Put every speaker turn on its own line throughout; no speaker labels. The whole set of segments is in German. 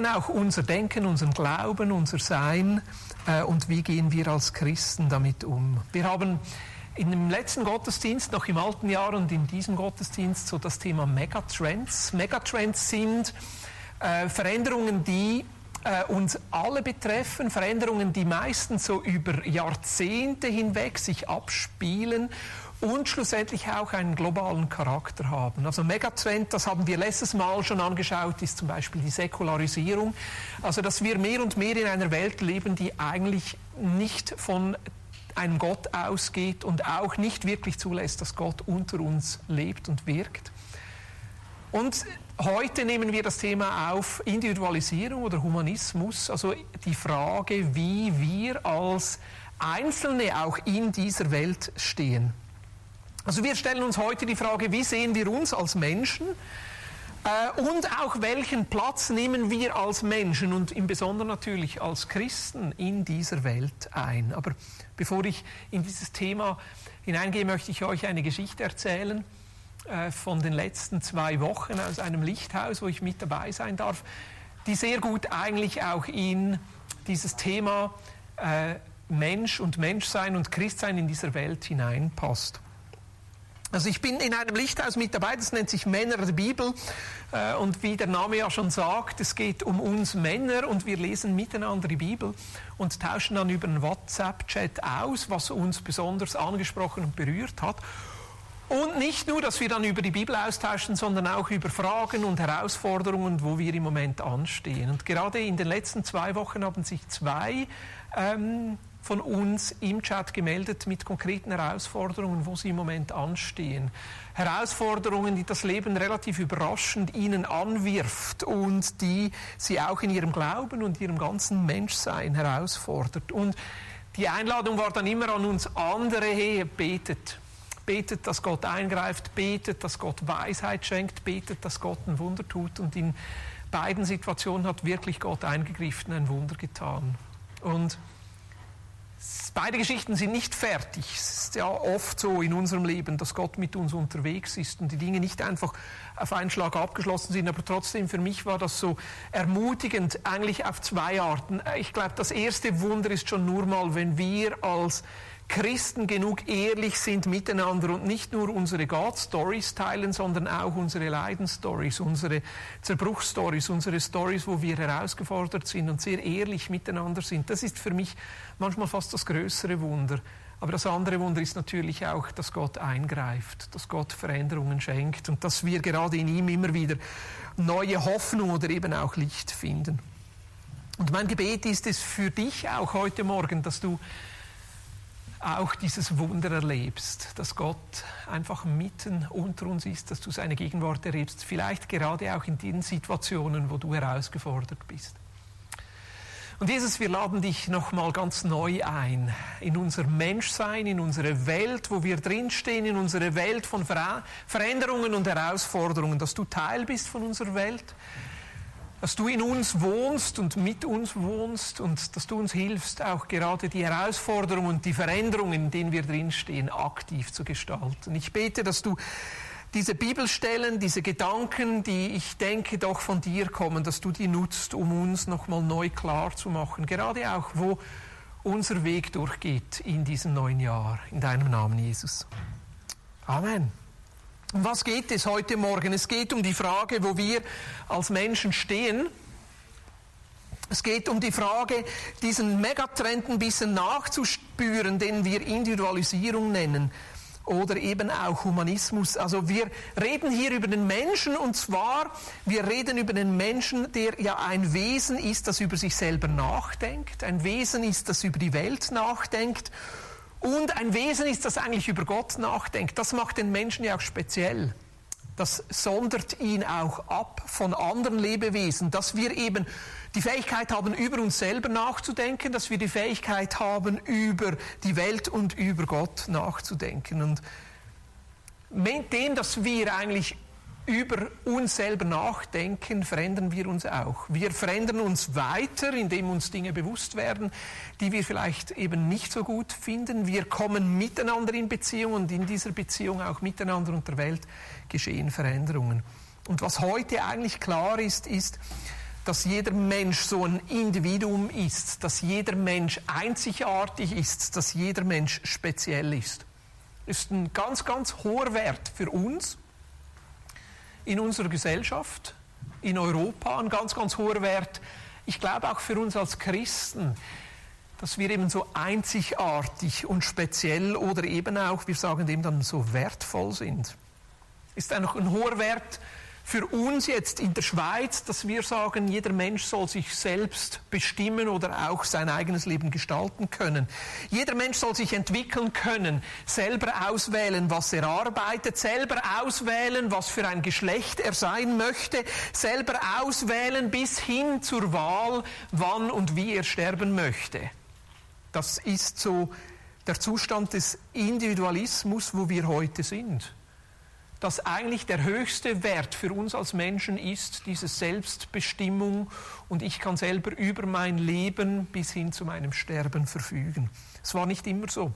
Prägen auch unser Denken, unseren Glauben, unser Sein äh, und wie gehen wir als Christen damit um. Wir haben in dem letzten Gottesdienst, noch im alten Jahr und in diesem Gottesdienst so das Thema Megatrends. Megatrends sind äh, Veränderungen, die äh, uns alle betreffen, Veränderungen, die meistens so über Jahrzehnte hinweg sich abspielen und schlussendlich auch einen globalen Charakter haben. Also Megatrend, das haben wir letztes Mal schon angeschaut, ist zum Beispiel die Säkularisierung. Also dass wir mehr und mehr in einer Welt leben, die eigentlich nicht von einem Gott ausgeht und auch nicht wirklich zulässt, dass Gott unter uns lebt und wirkt. Und heute nehmen wir das Thema auf Individualisierung oder Humanismus, also die Frage, wie wir als Einzelne auch in dieser Welt stehen. Also wir stellen uns heute die Frage, wie sehen wir uns als Menschen äh, und auch welchen Platz nehmen wir als Menschen und im Besonderen natürlich als Christen in dieser Welt ein. Aber bevor ich in dieses Thema hineingehe, möchte ich euch eine Geschichte erzählen äh, von den letzten zwei Wochen aus einem Lichthaus, wo ich mit dabei sein darf, die sehr gut eigentlich auch in dieses Thema äh, Mensch und Menschsein und Christsein in dieser Welt hineinpasst. Also ich bin in einem Lichthaus mit dabei, das nennt sich Männer der Bibel. Äh, und wie der Name ja schon sagt, es geht um uns Männer und wir lesen miteinander die Bibel und tauschen dann über einen WhatsApp-Chat aus, was uns besonders angesprochen und berührt hat. Und nicht nur, dass wir dann über die Bibel austauschen, sondern auch über Fragen und Herausforderungen, wo wir im Moment anstehen. Und gerade in den letzten zwei Wochen haben sich zwei ähm, von uns im Chat gemeldet mit konkreten Herausforderungen, wo sie im Moment anstehen. Herausforderungen, die das Leben relativ überraschend ihnen anwirft und die sie auch in ihrem Glauben und ihrem ganzen Menschsein herausfordert. Und die Einladung war dann immer an uns andere, hey, betet betet, dass Gott eingreift, betet, dass Gott Weisheit schenkt, betet, dass Gott ein Wunder tut. Und in beiden Situationen hat wirklich Gott eingegriffen, ein Wunder getan. Und beide Geschichten sind nicht fertig. Es ist ja oft so in unserem Leben, dass Gott mit uns unterwegs ist und die Dinge nicht einfach auf einen Schlag abgeschlossen sind. Aber trotzdem, für mich war das so ermutigend, eigentlich auf zwei Arten. Ich glaube, das erste Wunder ist schon nur mal, wenn wir als Christen genug ehrlich sind miteinander und nicht nur unsere God-Stories teilen, sondern auch unsere Leidensstories, unsere Zerbruchstories, unsere Stories, wo wir herausgefordert sind und sehr ehrlich miteinander sind. Das ist für mich manchmal fast das größere Wunder. Aber das andere Wunder ist natürlich auch, dass Gott eingreift, dass Gott Veränderungen schenkt und dass wir gerade in ihm immer wieder neue Hoffnung oder eben auch Licht finden. Und mein Gebet ist es für dich auch heute Morgen, dass du auch dieses Wunder erlebst, dass Gott einfach mitten unter uns ist, dass du seine Gegenwart erlebst, vielleicht gerade auch in den Situationen, wo du herausgefordert bist. Und Jesus, wir laden dich nochmal ganz neu ein in unser Menschsein, in unsere Welt, wo wir drinstehen, in unsere Welt von Veränderungen und Herausforderungen, dass du Teil bist von unserer Welt, dass du in uns wohnst und mit uns wohnst und dass du uns hilfst, auch gerade die Herausforderungen und die Veränderungen, in denen wir drinstehen, aktiv zu gestalten. Ich bete, dass du diese Bibelstellen, diese Gedanken, die ich denke doch von dir kommen, dass du die nutzt, um uns nochmal neu klar zu machen, gerade auch, wo unser Weg durchgeht in diesem neuen Jahr. In deinem Namen, Jesus. Amen. Um was geht es heute Morgen? Es geht um die Frage, wo wir als Menschen stehen. Es geht um die Frage, diesen Megatrend ein bisschen nachzuspüren, den wir Individualisierung nennen oder eben auch Humanismus. Also wir reden hier über den Menschen und zwar, wir reden über den Menschen, der ja ein Wesen ist, das über sich selber nachdenkt, ein Wesen ist, das über die Welt nachdenkt und ein Wesen ist, das eigentlich über Gott nachdenkt. Das macht den Menschen ja auch speziell. Das sondert ihn auch ab von anderen Lebewesen, dass wir eben die Fähigkeit haben, über uns selber nachzudenken, dass wir die Fähigkeit haben, über die Welt und über Gott nachzudenken. Und mit dem, dass wir eigentlich über uns selber nachdenken, verändern wir uns auch. Wir verändern uns weiter, indem uns Dinge bewusst werden, die wir vielleicht eben nicht so gut finden. Wir kommen miteinander in Beziehung und in dieser Beziehung auch miteinander und der Welt geschehen Veränderungen. Und was heute eigentlich klar ist, ist, dass jeder Mensch so ein Individuum ist, dass jeder Mensch einzigartig ist, dass jeder Mensch speziell ist. Das ist ein ganz, ganz hoher Wert für uns in unserer Gesellschaft, in Europa, ein ganz, ganz hoher Wert, ich glaube auch für uns als Christen, dass wir eben so einzigartig und speziell oder eben auch, wir sagen dem dann so wertvoll sind. Ist einfach ein hoher Wert für uns jetzt in der Schweiz, dass wir sagen, jeder Mensch soll sich selbst bestimmen oder auch sein eigenes Leben gestalten können. Jeder Mensch soll sich entwickeln können, selber auswählen, was er arbeitet, selber auswählen, was für ein Geschlecht er sein möchte, selber auswählen bis hin zur Wahl, wann und wie er sterben möchte. Das ist so der Zustand des Individualismus, wo wir heute sind dass eigentlich der höchste Wert für uns als Menschen ist, diese Selbstbestimmung und ich kann selber über mein Leben bis hin zu meinem Sterben verfügen. Es war nicht immer so.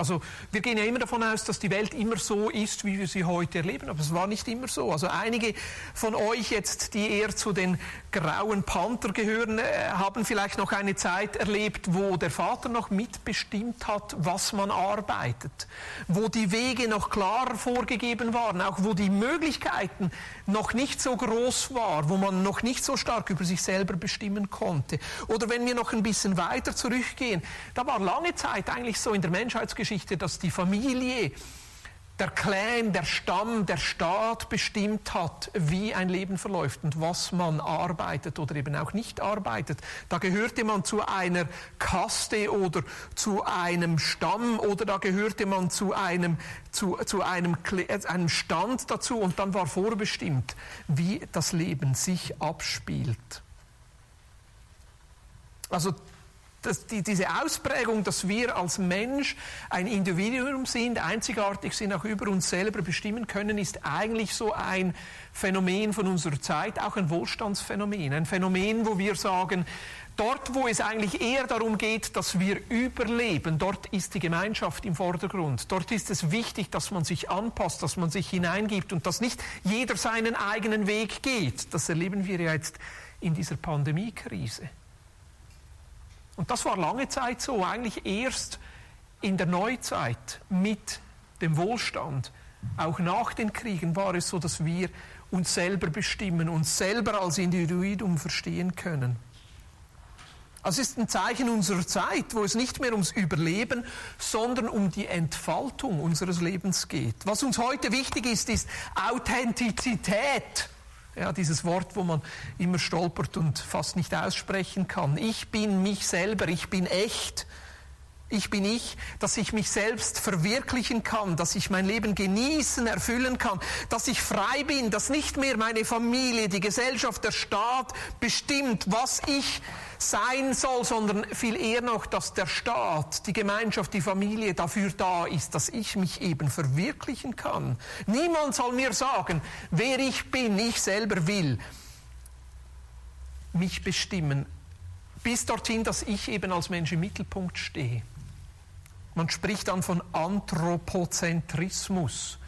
Also wir gehen ja immer davon aus, dass die Welt immer so ist, wie wir sie heute erleben, aber es war nicht immer so. Also einige von euch jetzt, die eher zu den grauen Panther gehören, äh, haben vielleicht noch eine Zeit erlebt, wo der Vater noch mitbestimmt hat, was man arbeitet, wo die Wege noch klarer vorgegeben waren, auch wo die Möglichkeiten noch nicht so groß waren, wo man noch nicht so stark über sich selber bestimmen konnte. Oder wenn wir noch ein bisschen weiter zurückgehen, da war lange Zeit eigentlich so in der Menschheitsgeschichte Geschichte, dass die Familie, der Clan, der Stamm, der Staat bestimmt hat, wie ein Leben verläuft und was man arbeitet oder eben auch nicht arbeitet. Da gehörte man zu einer Kaste oder zu einem Stamm oder da gehörte man zu einem, zu, zu einem, einem Stand dazu und dann war vorbestimmt, wie das Leben sich abspielt. Also dass die, diese Ausprägung, dass wir als Mensch ein Individuum sind, einzigartig sind, auch über uns selber bestimmen können, ist eigentlich so ein Phänomen von unserer Zeit, auch ein Wohlstandsphänomen. Ein Phänomen, wo wir sagen, dort, wo es eigentlich eher darum geht, dass wir überleben, dort ist die Gemeinschaft im Vordergrund. Dort ist es wichtig, dass man sich anpasst, dass man sich hineingibt und dass nicht jeder seinen eigenen Weg geht. Das erleben wir jetzt in dieser Pandemiekrise. Und das war lange Zeit so, eigentlich erst in der Neuzeit mit dem Wohlstand. Auch nach den Kriegen war es so, dass wir uns selber bestimmen, uns selber als Individuum verstehen können. Also es ist ein Zeichen unserer Zeit, wo es nicht mehr ums Überleben, sondern um die Entfaltung unseres Lebens geht. Was uns heute wichtig ist, ist Authentizität. Ja, dieses Wort, wo man immer stolpert und fast nicht aussprechen kann. Ich bin mich selber, ich bin echt. Ich bin ich, dass ich mich selbst verwirklichen kann, dass ich mein Leben genießen, erfüllen kann, dass ich frei bin, dass nicht mehr meine Familie, die Gesellschaft, der Staat bestimmt, was ich sein soll, sondern viel eher noch, dass der Staat, die Gemeinschaft, die Familie dafür da ist, dass ich mich eben verwirklichen kann. Niemand soll mir sagen, wer ich bin, ich selber will mich bestimmen, bis dorthin, dass ich eben als Mensch im Mittelpunkt stehe. Man spricht dann von Anthropozentrismus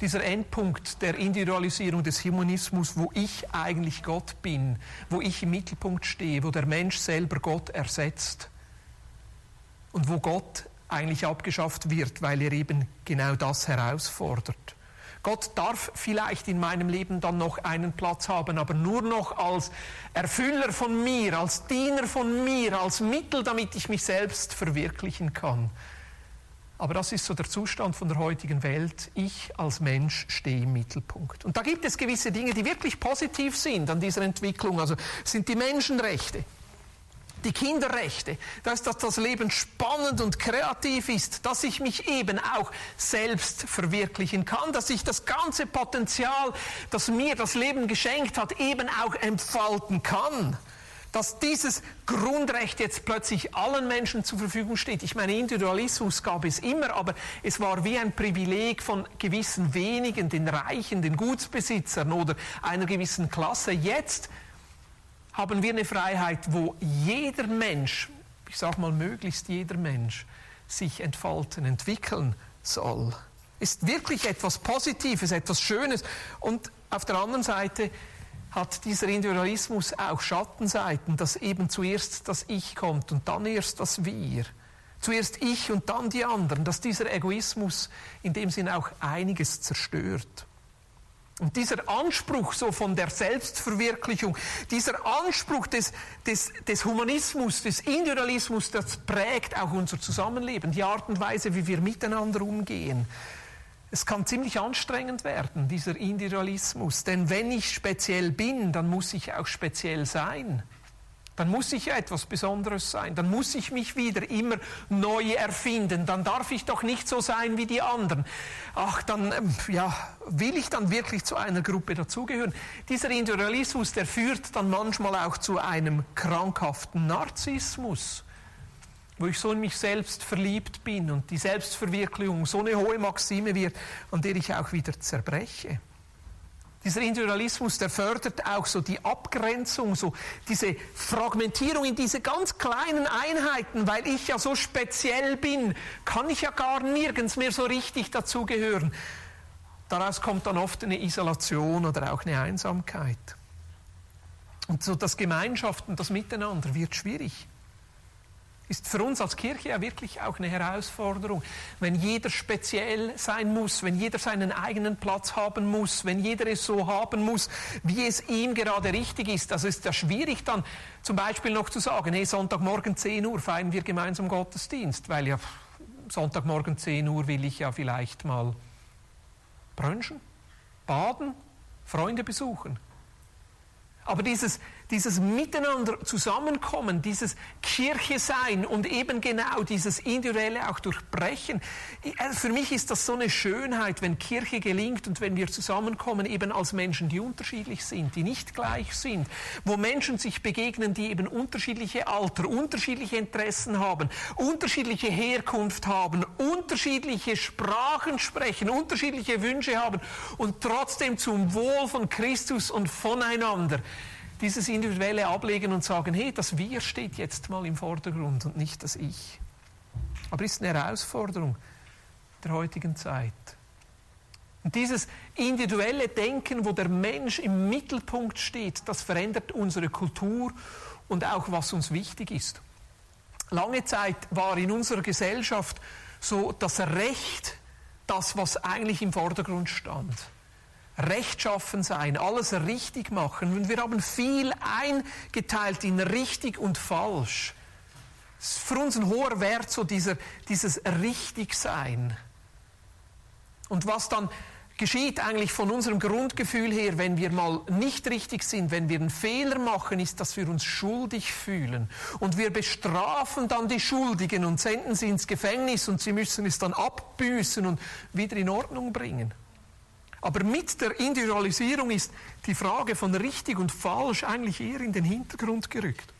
dieser Endpunkt der Individualisierung des Humanismus, wo ich eigentlich Gott bin, wo ich im Mittelpunkt stehe, wo der Mensch selber Gott ersetzt und wo Gott eigentlich abgeschafft wird, weil er eben genau das herausfordert. Gott darf vielleicht in meinem Leben dann noch einen Platz haben, aber nur noch als Erfüller von mir, als Diener von mir, als Mittel, damit ich mich selbst verwirklichen kann. Aber das ist so der Zustand von der heutigen Welt. Ich als Mensch stehe im Mittelpunkt. Und da gibt es gewisse Dinge, die wirklich positiv sind an dieser Entwicklung. Also sind die Menschenrechte, die Kinderrechte, dass das Leben spannend und kreativ ist, dass ich mich eben auch selbst verwirklichen kann, dass ich das ganze Potenzial, das mir das Leben geschenkt hat, eben auch entfalten kann dass dieses Grundrecht jetzt plötzlich allen Menschen zur Verfügung steht. Ich meine, Individualismus gab es immer, aber es war wie ein Privileg von gewissen wenigen, den Reichen, den Gutsbesitzern oder einer gewissen Klasse. Jetzt haben wir eine Freiheit, wo jeder Mensch, ich sage mal möglichst jeder Mensch, sich entfalten, entwickeln soll. ist wirklich etwas Positives, etwas Schönes. Und auf der anderen Seite hat dieser Individualismus auch Schattenseiten, dass eben zuerst das Ich kommt und dann erst das Wir. Zuerst ich und dann die anderen, dass dieser Egoismus in dem Sinn auch einiges zerstört. Und dieser Anspruch so von der Selbstverwirklichung, dieser Anspruch des, des, des Humanismus, des Individualismus, das prägt auch unser Zusammenleben, die Art und Weise, wie wir miteinander umgehen. Es kann ziemlich anstrengend werden, dieser Individualismus, denn wenn ich speziell bin, dann muss ich auch speziell sein. Dann muss ich ja etwas Besonderes sein, dann muss ich mich wieder immer neu erfinden, dann darf ich doch nicht so sein wie die anderen. Ach, dann ähm, ja, will ich dann wirklich zu einer Gruppe dazugehören. Dieser Individualismus, der führt dann manchmal auch zu einem krankhaften Narzissmus, wo ich so in mich selbst verliebt bin und die Selbstverwirklichung so eine hohe Maxime wird, an der ich auch wieder zerbreche. Dieser Individualismus, der fördert auch so die Abgrenzung, so diese Fragmentierung in diese ganz kleinen Einheiten, weil ich ja so speziell bin, kann ich ja gar nirgends mehr so richtig dazugehören. Daraus kommt dann oft eine Isolation oder auch eine Einsamkeit. Und so das Gemeinschaften, das Miteinander wird schwierig ist für uns als Kirche ja wirklich auch eine Herausforderung. Wenn jeder speziell sein muss, wenn jeder seinen eigenen Platz haben muss, wenn jeder es so haben muss, wie es ihm gerade richtig ist. Also ist ja schwierig dann zum Beispiel noch zu sagen, hey, Sonntagmorgen 10 Uhr feiern wir gemeinsam Gottesdienst, weil ja Sonntagmorgen 10 Uhr will ich ja vielleicht mal brunchen, baden, Freunde besuchen. Aber dieses dieses Miteinander zusammenkommen, dieses Kirche sein und eben genau dieses Individuelle auch durchbrechen. Äh, für mich ist das so eine Schönheit, wenn Kirche gelingt und wenn wir zusammenkommen eben als Menschen, die unterschiedlich sind, die nicht gleich sind, wo Menschen sich begegnen, die eben unterschiedliche Alter, unterschiedliche Interessen haben, unterschiedliche Herkunft haben, unterschiedliche Sprachen sprechen, unterschiedliche Wünsche haben und trotzdem zum Wohl von Christus und voneinander dieses individuelle Ablegen und sagen, hey, das Wir steht jetzt mal im Vordergrund und nicht das Ich. Aber ist eine Herausforderung der heutigen Zeit. Und dieses individuelle Denken, wo der Mensch im Mittelpunkt steht, das verändert unsere Kultur und auch was uns wichtig ist. Lange Zeit war in unserer Gesellschaft so das Recht das, was eigentlich im Vordergrund stand rechtschaffen sein, alles richtig machen. Und wir haben viel eingeteilt in richtig und falsch. Es ist für uns ein hoher Wert, so dieser, dieses Richtigsein. Und was dann geschieht eigentlich von unserem Grundgefühl her, wenn wir mal nicht richtig sind, wenn wir einen Fehler machen, ist, dass wir uns schuldig fühlen. Und wir bestrafen dann die Schuldigen und senden sie ins Gefängnis und sie müssen es dann abbüßen und wieder in Ordnung bringen. Aber mit der Individualisierung ist die Frage von richtig und falsch eigentlich eher in den Hintergrund gerückt.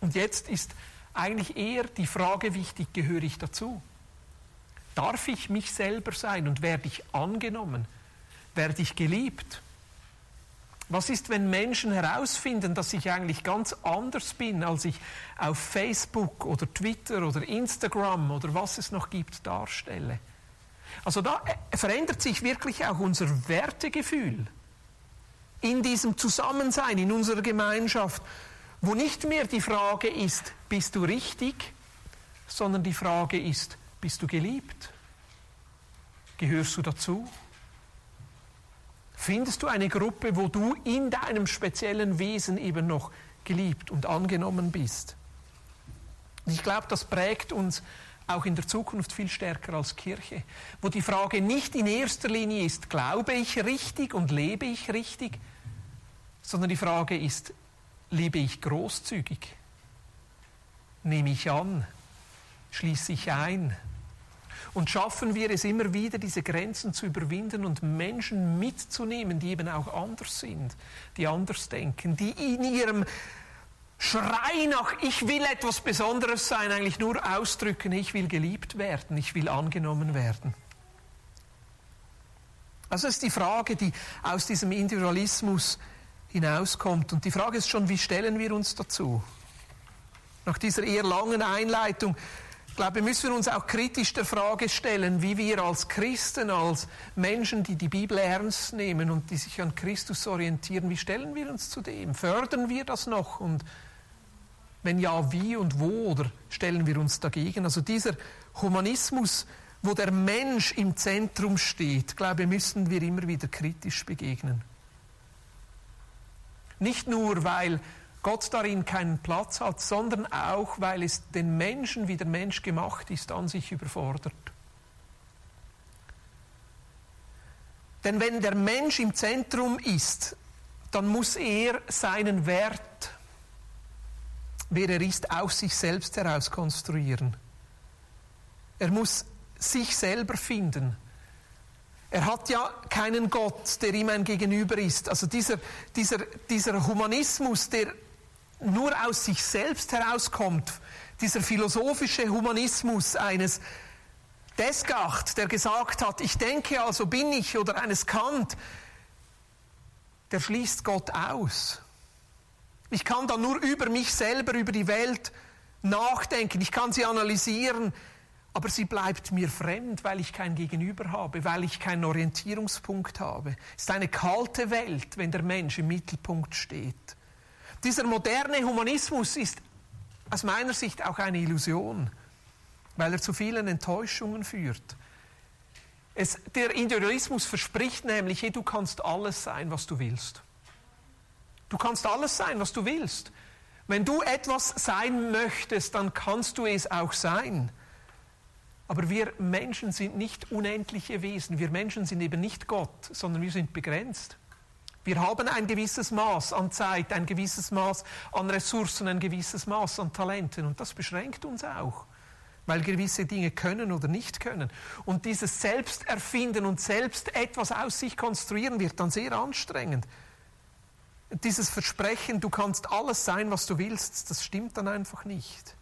Und jetzt ist eigentlich eher die Frage wichtig, gehöre ich dazu? Darf ich mich selber sein und werde ich angenommen? Werde ich geliebt? Was ist, wenn Menschen herausfinden, dass ich eigentlich ganz anders bin, als ich auf Facebook oder Twitter oder Instagram oder was es noch gibt darstelle? Also da äh, verändert sich wirklich auch unser Wertegefühl in diesem Zusammensein, in unserer Gemeinschaft, wo nicht mehr die Frage ist, bist du richtig, sondern die Frage ist, bist du geliebt? Gehörst du dazu? Findest du eine Gruppe, wo du in deinem speziellen Wesen eben noch geliebt und angenommen bist? ich glaube, das prägt uns auch in der Zukunft viel stärker als Kirche, wo die Frage nicht in erster Linie ist, glaube ich richtig und lebe ich richtig, sondern die Frage ist, lebe ich großzügig, nehme ich an, schließe ich ein, und schaffen wir es immer wieder, diese Grenzen zu überwinden und Menschen mitzunehmen, die eben auch anders sind, die anders denken, die in ihrem Schrei nach, ich will etwas Besonderes sein, eigentlich nur ausdrücken, ich will geliebt werden, ich will angenommen werden. Also ist die Frage, die aus diesem Individualismus hinauskommt. Und die Frage ist schon, wie stellen wir uns dazu? Nach dieser eher langen Einleitung glaube, wir müssen uns auch kritisch der Frage stellen, wie wir als Christen, als Menschen, die die Bibel ernst nehmen und die sich an Christus orientieren, wie stellen wir uns zu dem? Fördern wir das noch? Und wenn ja, wie und wo? Oder stellen wir uns dagegen? Also dieser Humanismus, wo der Mensch im Zentrum steht, glaube ich, müssen wir immer wieder kritisch begegnen. Nicht nur, weil Gott darin keinen Platz hat, sondern auch, weil es den Menschen, wie der Mensch gemacht ist, an sich überfordert. Denn wenn der Mensch im Zentrum ist, dann muss er seinen Wert, wer er ist, aus sich selbst heraus konstruieren. Er muss sich selber finden. Er hat ja keinen Gott, der ihm ein Gegenüber ist. Also dieser, dieser, dieser Humanismus, der nur aus sich selbst herauskommt, dieser philosophische Humanismus eines Descartes, der gesagt hat, ich denke, also bin ich, oder eines Kant, der schließt Gott aus. Ich kann dann nur über mich selber, über die Welt nachdenken, ich kann sie analysieren, aber sie bleibt mir fremd, weil ich kein Gegenüber habe, weil ich keinen Orientierungspunkt habe. Es ist eine kalte Welt, wenn der Mensch im Mittelpunkt steht. Dieser moderne Humanismus ist aus meiner Sicht auch eine Illusion, weil er zu vielen Enttäuschungen führt. Es, der Individualismus verspricht nämlich, hey, du kannst alles sein, was du willst. Du kannst alles sein, was du willst. Wenn du etwas sein möchtest, dann kannst du es auch sein. Aber wir Menschen sind nicht unendliche Wesen. Wir Menschen sind eben nicht Gott, sondern wir sind begrenzt. Wir haben ein gewisses Maß an Zeit, ein gewisses Maß an Ressourcen, ein gewisses Maß an Talenten und das beschränkt uns auch, weil gewisse Dinge können oder nicht können. Und dieses Selbsterfinden und selbst etwas aus sich konstruieren wird dann sehr anstrengend. Dieses Versprechen, du kannst alles sein, was du willst, das stimmt dann einfach nicht.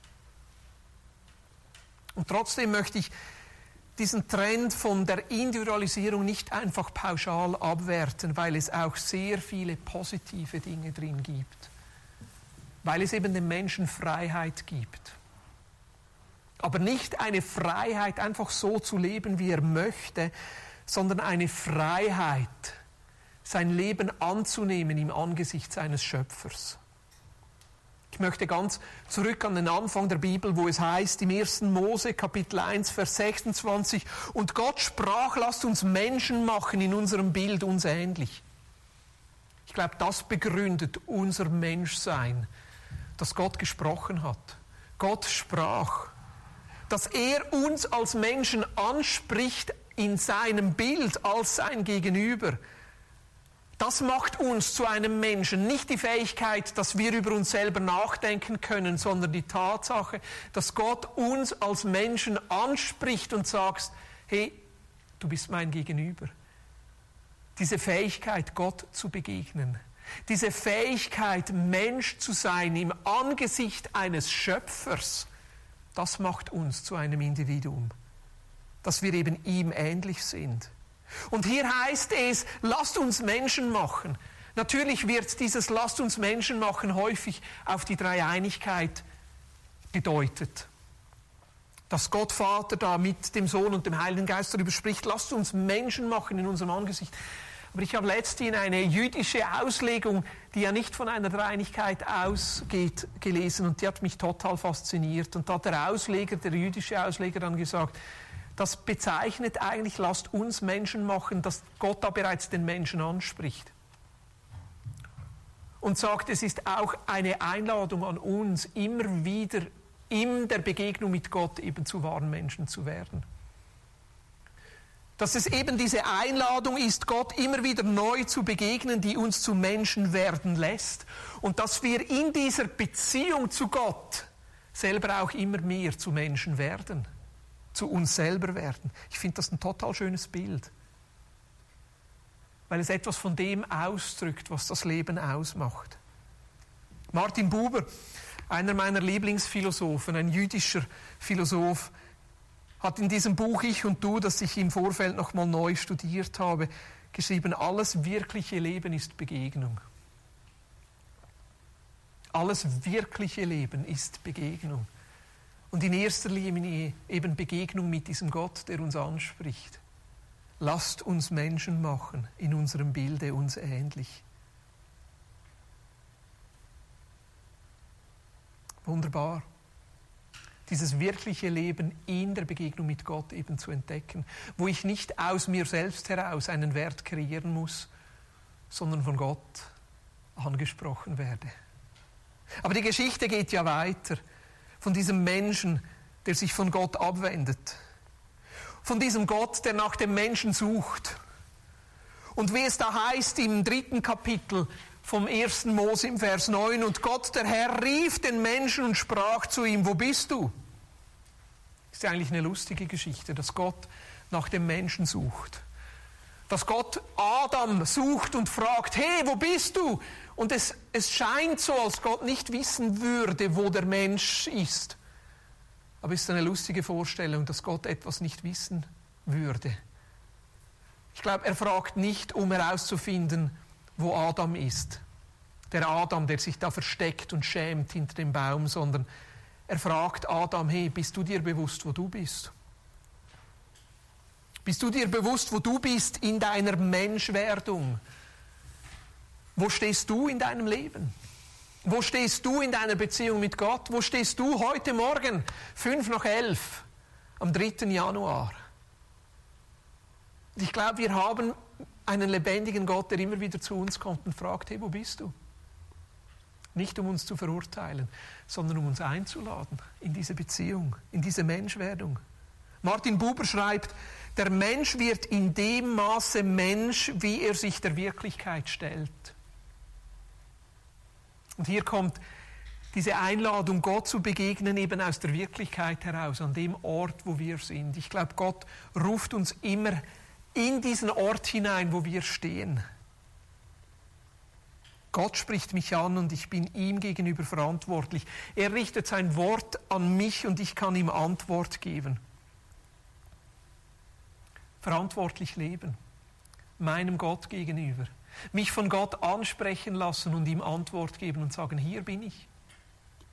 Und trotzdem möchte ich diesen Trend von der Individualisierung nicht einfach pauschal abwerten, weil es auch sehr viele positive Dinge drin gibt. Weil es eben dem Menschen Freiheit gibt. Aber nicht eine Freiheit, einfach so zu leben, wie er möchte, sondern eine Freiheit, sein Leben anzunehmen im Angesicht seines Schöpfers. Ich möchte ganz zurück an den Anfang der Bibel, wo es heißt im 1. Mose Kapitel 1, Vers 26, und Gott sprach, lasst uns Menschen machen in unserem Bild uns ähnlich. Ich glaube, das begründet unser Menschsein, dass Gott gesprochen hat. Gott sprach, dass er uns als Menschen anspricht in seinem Bild als sein Gegenüber das macht uns zu einem Menschen. Nicht die Fähigkeit, dass wir über uns selber nachdenken können, sondern die Tatsache, dass Gott uns als Menschen anspricht und sagt, hey, du bist mein Gegenüber. Diese Fähigkeit, Gott zu begegnen. Diese Fähigkeit, Mensch zu sein im Angesicht eines Schöpfers, das macht uns zu einem Individuum, dass wir eben ihm ähnlich sind. Und hier heißt es, lasst uns Menschen machen. Natürlich wird dieses lasst uns Menschen machen häufig auf die Dreieinigkeit gedeutet. Dass Gott Vater da mit dem Sohn und dem Heiligen Geist darüber spricht, lasst uns Menschen machen in unserem Angesicht. Aber ich habe letztens eine jüdische Auslegung, die ja nicht von einer Dreieinigkeit ausgeht, gelesen und die hat mich total fasziniert. Und da hat der Ausleger, der jüdische Ausleger dann gesagt, das bezeichnet eigentlich, lasst uns Menschen machen, dass Gott da bereits den Menschen anspricht. Und sagt, es ist auch eine Einladung an uns, immer wieder in der Begegnung mit Gott eben zu wahren Menschen zu werden. Dass es eben diese Einladung ist, Gott immer wieder neu zu begegnen, die uns zu Menschen werden lässt. Und dass wir in dieser Beziehung zu Gott selber auch immer mehr zu Menschen werden zu uns selber werden. Ich finde das ein total schönes Bild, weil es etwas von dem ausdrückt, was das Leben ausmacht. Martin Buber, einer meiner Lieblingsphilosophen, ein jüdischer Philosoph, hat in diesem Buch Ich und Du, das ich im Vorfeld nochmal neu studiert habe, geschrieben, alles wirkliche Leben ist Begegnung. Alles wirkliche Leben ist Begegnung. Und in erster Linie eben Begegnung mit diesem Gott, der uns anspricht. Lasst uns Menschen machen, in unserem Bilde uns ähnlich. Wunderbar. Dieses wirkliche Leben in der Begegnung mit Gott eben zu entdecken, wo ich nicht aus mir selbst heraus einen Wert kreieren muss, sondern von Gott angesprochen werde. Aber die Geschichte geht ja weiter von diesem Menschen, der sich von Gott abwendet, von diesem Gott, der nach dem Menschen sucht. Und wie es da heißt im dritten Kapitel vom ersten Mose im Vers 9, und Gott, der Herr, rief den Menschen und sprach zu ihm, wo bist du? Ist ja eigentlich eine lustige Geschichte, dass Gott nach dem Menschen sucht dass Gott Adam sucht und fragt, hey, wo bist du? Und es, es scheint so, als Gott nicht wissen würde, wo der Mensch ist. Aber es ist eine lustige Vorstellung, dass Gott etwas nicht wissen würde. Ich glaube, er fragt nicht, um herauszufinden, wo Adam ist. Der Adam, der sich da versteckt und schämt hinter dem Baum, sondern er fragt Adam, hey, bist du dir bewusst, wo du bist? Bist du dir bewusst, wo du bist in deiner Menschwerdung? Wo stehst du in deinem Leben? Wo stehst du in deiner Beziehung mit Gott? Wo stehst du heute Morgen, fünf nach elf, am 3. Januar? Ich glaube, wir haben einen lebendigen Gott, der immer wieder zu uns kommt und fragt, hey, wo bist du? Nicht um uns zu verurteilen, sondern um uns einzuladen in diese Beziehung, in diese Menschwerdung. Martin Buber schreibt, der Mensch wird in dem Maße Mensch, wie er sich der Wirklichkeit stellt. Und hier kommt diese Einladung, Gott zu begegnen, eben aus der Wirklichkeit heraus, an dem Ort, wo wir sind. Ich glaube, Gott ruft uns immer in diesen Ort hinein, wo wir stehen. Gott spricht mich an und ich bin ihm gegenüber verantwortlich. Er richtet sein Wort an mich und ich kann ihm Antwort geben verantwortlich leben, meinem Gott gegenüber, mich von Gott ansprechen lassen und ihm Antwort geben und sagen, hier bin ich,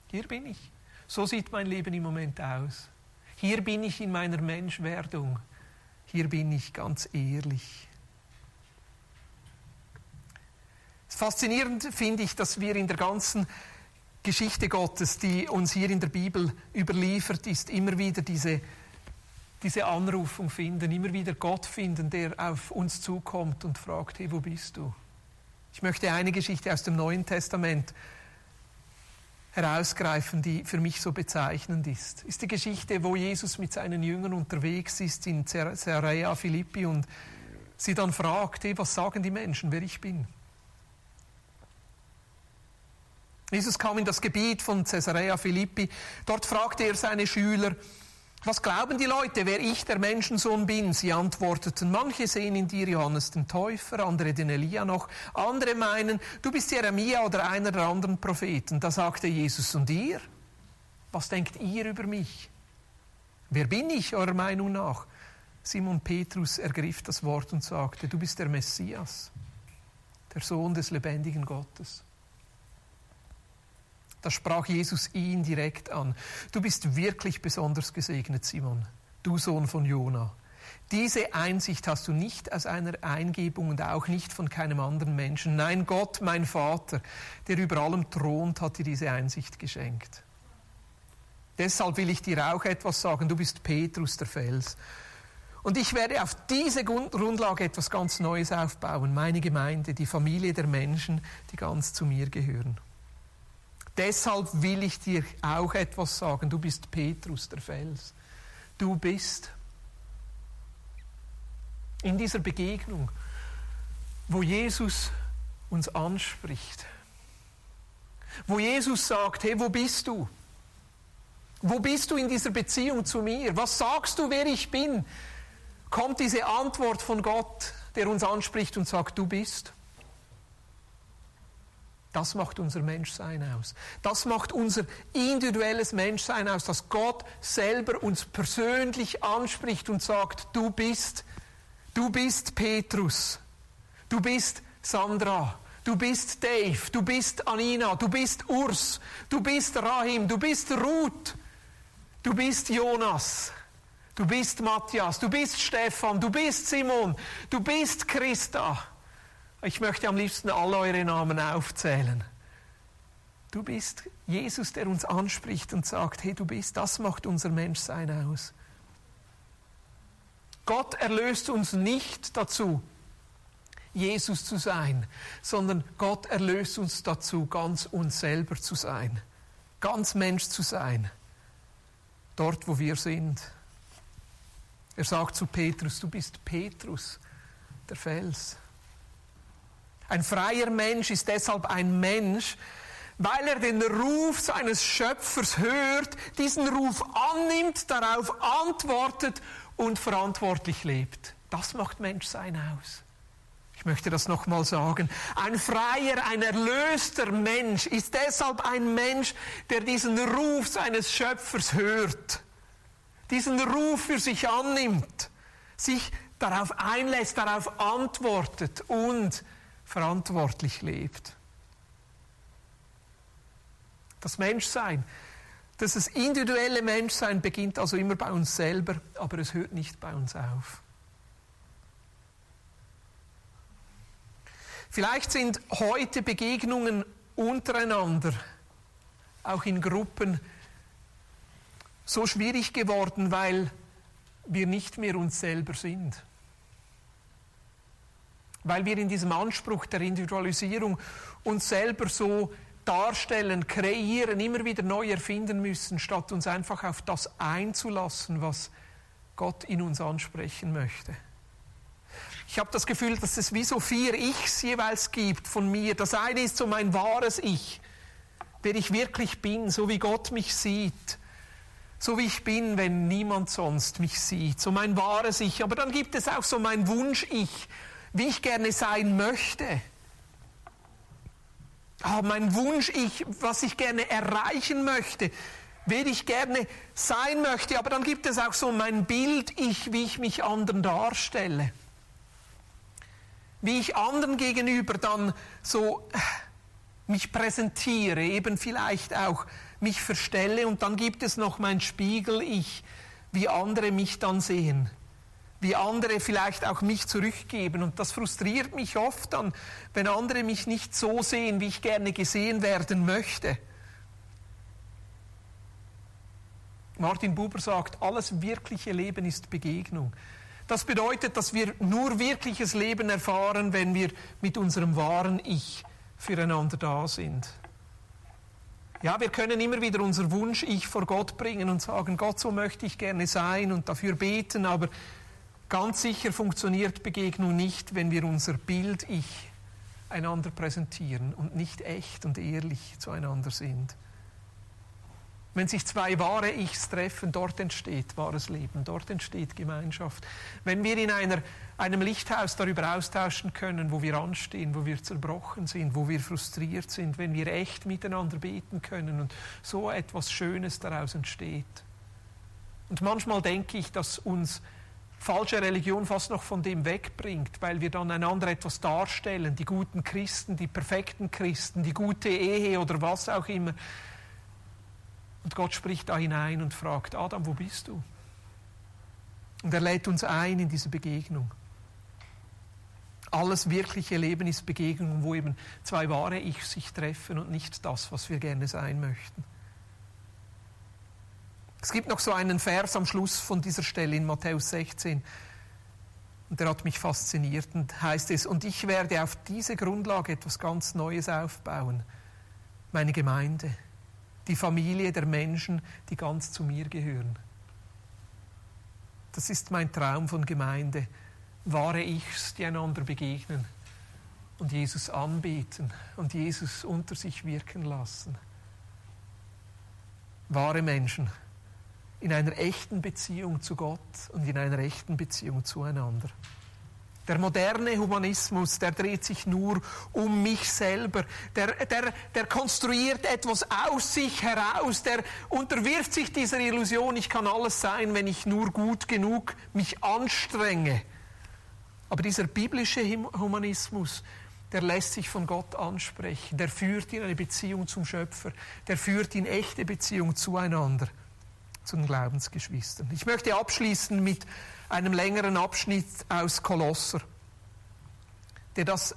hier bin ich. So sieht mein Leben im Moment aus. Hier bin ich in meiner Menschwerdung. Hier bin ich ganz ehrlich. Faszinierend finde ich, dass wir in der ganzen Geschichte Gottes, die uns hier in der Bibel überliefert ist, immer wieder diese diese Anrufung finden, immer wieder Gott finden, der auf uns zukommt und fragt, hey, wo bist du? Ich möchte eine Geschichte aus dem Neuen Testament herausgreifen, die für mich so bezeichnend ist. Ist die Geschichte, wo Jesus mit seinen Jüngern unterwegs ist in Caesarea Philippi und sie dann fragt, hey, was sagen die Menschen, wer ich bin? Jesus kam in das Gebiet von Caesarea Philippi. Dort fragte er seine Schüler, was glauben die Leute, wer ich, der Menschensohn bin? Sie antworteten, manche sehen in dir Johannes den Täufer, andere den Elia noch, andere meinen, du bist Jeremia oder einer der anderen Propheten. Da sagte Jesus, und ihr? Was denkt ihr über mich? Wer bin ich, eurer Meinung nach? Simon Petrus ergriff das Wort und sagte, du bist der Messias, der Sohn des lebendigen Gottes. Da sprach Jesus ihn direkt an. Du bist wirklich besonders gesegnet, Simon, du Sohn von Jona. Diese Einsicht hast du nicht aus einer Eingebung und auch nicht von keinem anderen Menschen. Nein, Gott, mein Vater, der über allem thront, hat dir diese Einsicht geschenkt. Deshalb will ich dir auch etwas sagen. Du bist Petrus, der Fels. Und ich werde auf diese Grundlage etwas ganz Neues aufbauen. Meine Gemeinde, die Familie der Menschen, die ganz zu mir gehören. Deshalb will ich dir auch etwas sagen. Du bist Petrus, der Fels. Du bist in dieser Begegnung, wo Jesus uns anspricht, wo Jesus sagt, hey, wo bist du? Wo bist du in dieser Beziehung zu mir? Was sagst du, wer ich bin? Kommt diese Antwort von Gott, der uns anspricht und sagt, du bist. Das macht unser Menschsein aus. Das macht unser individuelles Menschsein aus, dass Gott selber uns persönlich anspricht und sagt, du bist, du bist Petrus, du bist Sandra, du bist Dave, du bist Anina, du bist Urs, du bist Rahim, du bist Ruth, Du bist Jonas. Du bist Matthias. Du bist Stefan. Du bist Simon. Du bist Christa. Ich möchte am liebsten alle eure Namen aufzählen. Du bist Jesus, der uns anspricht und sagt, hey, du bist, das macht unser Menschsein aus. Gott erlöst uns nicht dazu, Jesus zu sein, sondern Gott erlöst uns dazu, ganz uns selber zu sein, ganz Mensch zu sein, dort wo wir sind. Er sagt zu Petrus, du bist Petrus, der Fels. Ein freier Mensch ist deshalb ein Mensch, weil er den Ruf seines Schöpfers hört, diesen Ruf annimmt, darauf antwortet und verantwortlich lebt. Das macht Menschsein aus. Ich möchte das nochmal sagen. Ein freier, ein erlöster Mensch ist deshalb ein Mensch, der diesen Ruf seines Schöpfers hört, diesen Ruf für sich annimmt, sich darauf einlässt, darauf antwortet und verantwortlich lebt. Das Menschsein, das individuelle Menschsein beginnt also immer bei uns selber, aber es hört nicht bei uns auf. Vielleicht sind heute Begegnungen untereinander, auch in Gruppen, so schwierig geworden, weil wir nicht mehr uns selber sind. Weil wir in diesem Anspruch der Individualisierung uns selber so darstellen, kreieren, immer wieder neu erfinden müssen, statt uns einfach auf das einzulassen, was Gott in uns ansprechen möchte. Ich habe das Gefühl, dass es wie so vier Ichs jeweils gibt von mir. Das eine ist so mein wahres Ich, wer ich wirklich bin, so wie Gott mich sieht, so wie ich bin, wenn niemand sonst mich sieht, so mein wahres Ich. Aber dann gibt es auch so mein Wunsch-Ich, wie ich gerne sein möchte oh, mein Wunsch, ich, was ich gerne erreichen möchte, wer ich gerne sein möchte. Aber dann gibt es auch so mein Bild, ich, wie ich mich anderen darstelle. Wie ich anderen gegenüber dann so äh, mich präsentiere, eben vielleicht auch mich verstelle. Und dann gibt es noch mein Spiegel, ich, wie andere mich dann sehen wie andere vielleicht auch mich zurückgeben. Und das frustriert mich oft dann, wenn andere mich nicht so sehen, wie ich gerne gesehen werden möchte. Martin Buber sagt, alles wirkliche Leben ist Begegnung. Das bedeutet, dass wir nur wirkliches Leben erfahren, wenn wir mit unserem wahren Ich füreinander da sind. Ja, wir können immer wieder unser Wunsch Ich vor Gott bringen und sagen, Gott, so möchte ich gerne sein und dafür beten, aber Ganz sicher funktioniert Begegnung nicht, wenn wir unser Bild Ich einander präsentieren und nicht echt und ehrlich zueinander sind. Wenn sich zwei wahre Ichs treffen, dort entsteht wahres Leben, dort entsteht Gemeinschaft. Wenn wir in einer, einem Lichthaus darüber austauschen können, wo wir anstehen, wo wir zerbrochen sind, wo wir frustriert sind, wenn wir echt miteinander beten können und so etwas Schönes daraus entsteht. Und manchmal denke ich, dass uns falsche Religion fast noch von dem wegbringt, weil wir dann einander etwas darstellen, die guten Christen, die perfekten Christen, die gute Ehe oder was auch immer. Und Gott spricht da hinein und fragt, Adam, wo bist du? Und er lädt uns ein in diese Begegnung. Alles wirkliche Leben ist Begegnung, wo eben zwei wahre Ich sich treffen und nicht das, was wir gerne sein möchten. Es gibt noch so einen Vers am Schluss von dieser Stelle in Matthäus 16. Und der hat mich fasziniert und heißt es, und ich werde auf diese Grundlage etwas ganz Neues aufbauen. Meine Gemeinde, die Familie der Menschen, die ganz zu mir gehören. Das ist mein Traum von Gemeinde. Wahre Ichs, die einander begegnen und Jesus anbeten und Jesus unter sich wirken lassen. Wahre Menschen, in einer echten Beziehung zu Gott und in einer echten Beziehung zueinander. Der moderne Humanismus, der dreht sich nur um mich selber. Der, der, der konstruiert etwas aus sich heraus. Der unterwirft sich dieser Illusion, ich kann alles sein, wenn ich nur gut genug mich anstrenge. Aber dieser biblische Humanismus, der lässt sich von Gott ansprechen. Der führt in eine Beziehung zum Schöpfer. Der führt in echte Beziehung zueinander. Zu den Glaubensgeschwistern. Ich möchte abschließen mit einem längeren Abschnitt aus Kolosser, der das,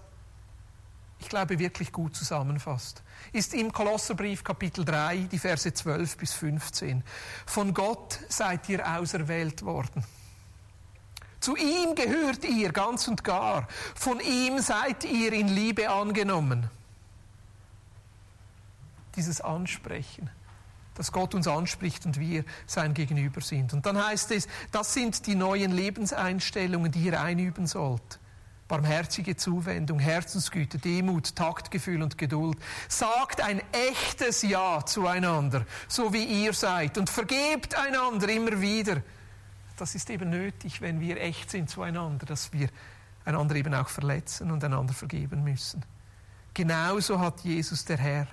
ich glaube, wirklich gut zusammenfasst. Ist im Kolosserbrief Kapitel 3, die Verse 12 bis 15. Von Gott seid ihr auserwählt worden. Zu ihm gehört ihr ganz und gar. Von ihm seid ihr in Liebe angenommen. Dieses Ansprechen dass Gott uns anspricht und wir sein Gegenüber sind. Und dann heißt es, das sind die neuen Lebenseinstellungen, die ihr einüben sollt. Barmherzige Zuwendung, Herzensgüte, Demut, Taktgefühl und Geduld. Sagt ein echtes Ja zueinander, so wie ihr seid. Und vergebt einander immer wieder. Das ist eben nötig, wenn wir echt sind zueinander, dass wir einander eben auch verletzen und einander vergeben müssen. Genauso hat Jesus der Herr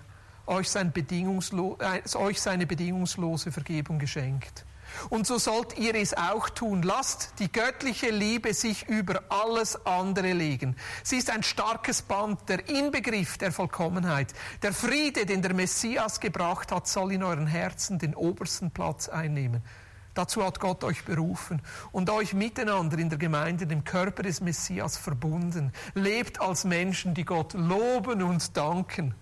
euch, sein äh, euch seine bedingungslose Vergebung geschenkt. Und so sollt ihr es auch tun. Lasst die göttliche Liebe sich über alles andere legen. Sie ist ein starkes Band, der Inbegriff der Vollkommenheit. Der Friede, den der Messias gebracht hat, soll in euren Herzen den obersten Platz einnehmen. Dazu hat Gott euch berufen und euch miteinander in der Gemeinde, dem Körper des Messias, verbunden. Lebt als Menschen, die Gott loben und danken.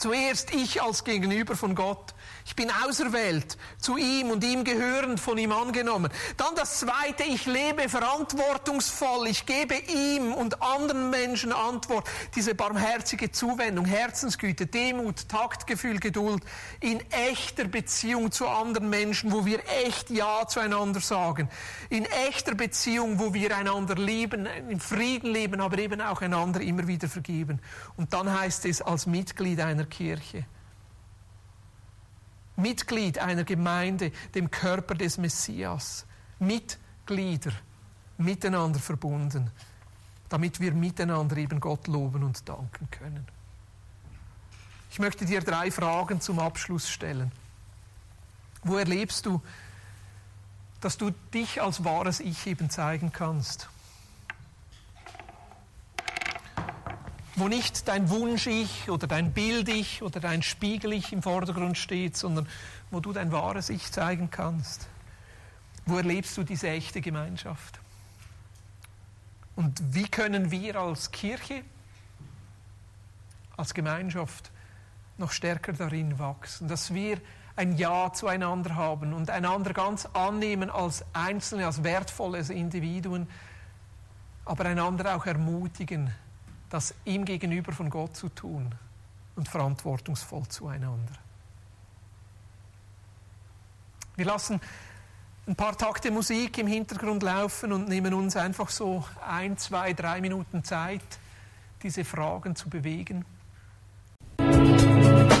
Zuerst ich als Gegenüber von Gott. Ich bin auserwählt, zu ihm und ihm gehörend, von ihm angenommen. Dann das Zweite, ich lebe verantwortungsvoll. Ich gebe ihm und anderen Menschen Antwort. Diese barmherzige Zuwendung, Herzensgüte, Demut, Taktgefühl, Geduld in echter Beziehung zu anderen Menschen, wo wir echt Ja zueinander sagen. In echter Beziehung, wo wir einander lieben, in Frieden leben, aber eben auch einander immer wieder vergeben. Und dann heißt es als Mitglied einer Kirche. Mitglied einer Gemeinde, dem Körper des Messias. Mitglieder, miteinander verbunden, damit wir miteinander eben Gott loben und danken können. Ich möchte dir drei Fragen zum Abschluss stellen. Wo erlebst du, dass du dich als wahres Ich eben zeigen kannst? Wo nicht dein Wunsch-Ich oder dein Bild-Ich oder dein Spiegel-Ich im Vordergrund steht, sondern wo du dein wahres Ich zeigen kannst. Wo erlebst du diese echte Gemeinschaft? Und wie können wir als Kirche, als Gemeinschaft noch stärker darin wachsen, dass wir ein Ja zueinander haben und einander ganz annehmen als Einzelne, als wertvolle Individuen, aber einander auch ermutigen, das ihm gegenüber von Gott zu tun und verantwortungsvoll zueinander. Wir lassen ein paar Takte Musik im Hintergrund laufen und nehmen uns einfach so ein, zwei, drei Minuten Zeit, diese Fragen zu bewegen. Musik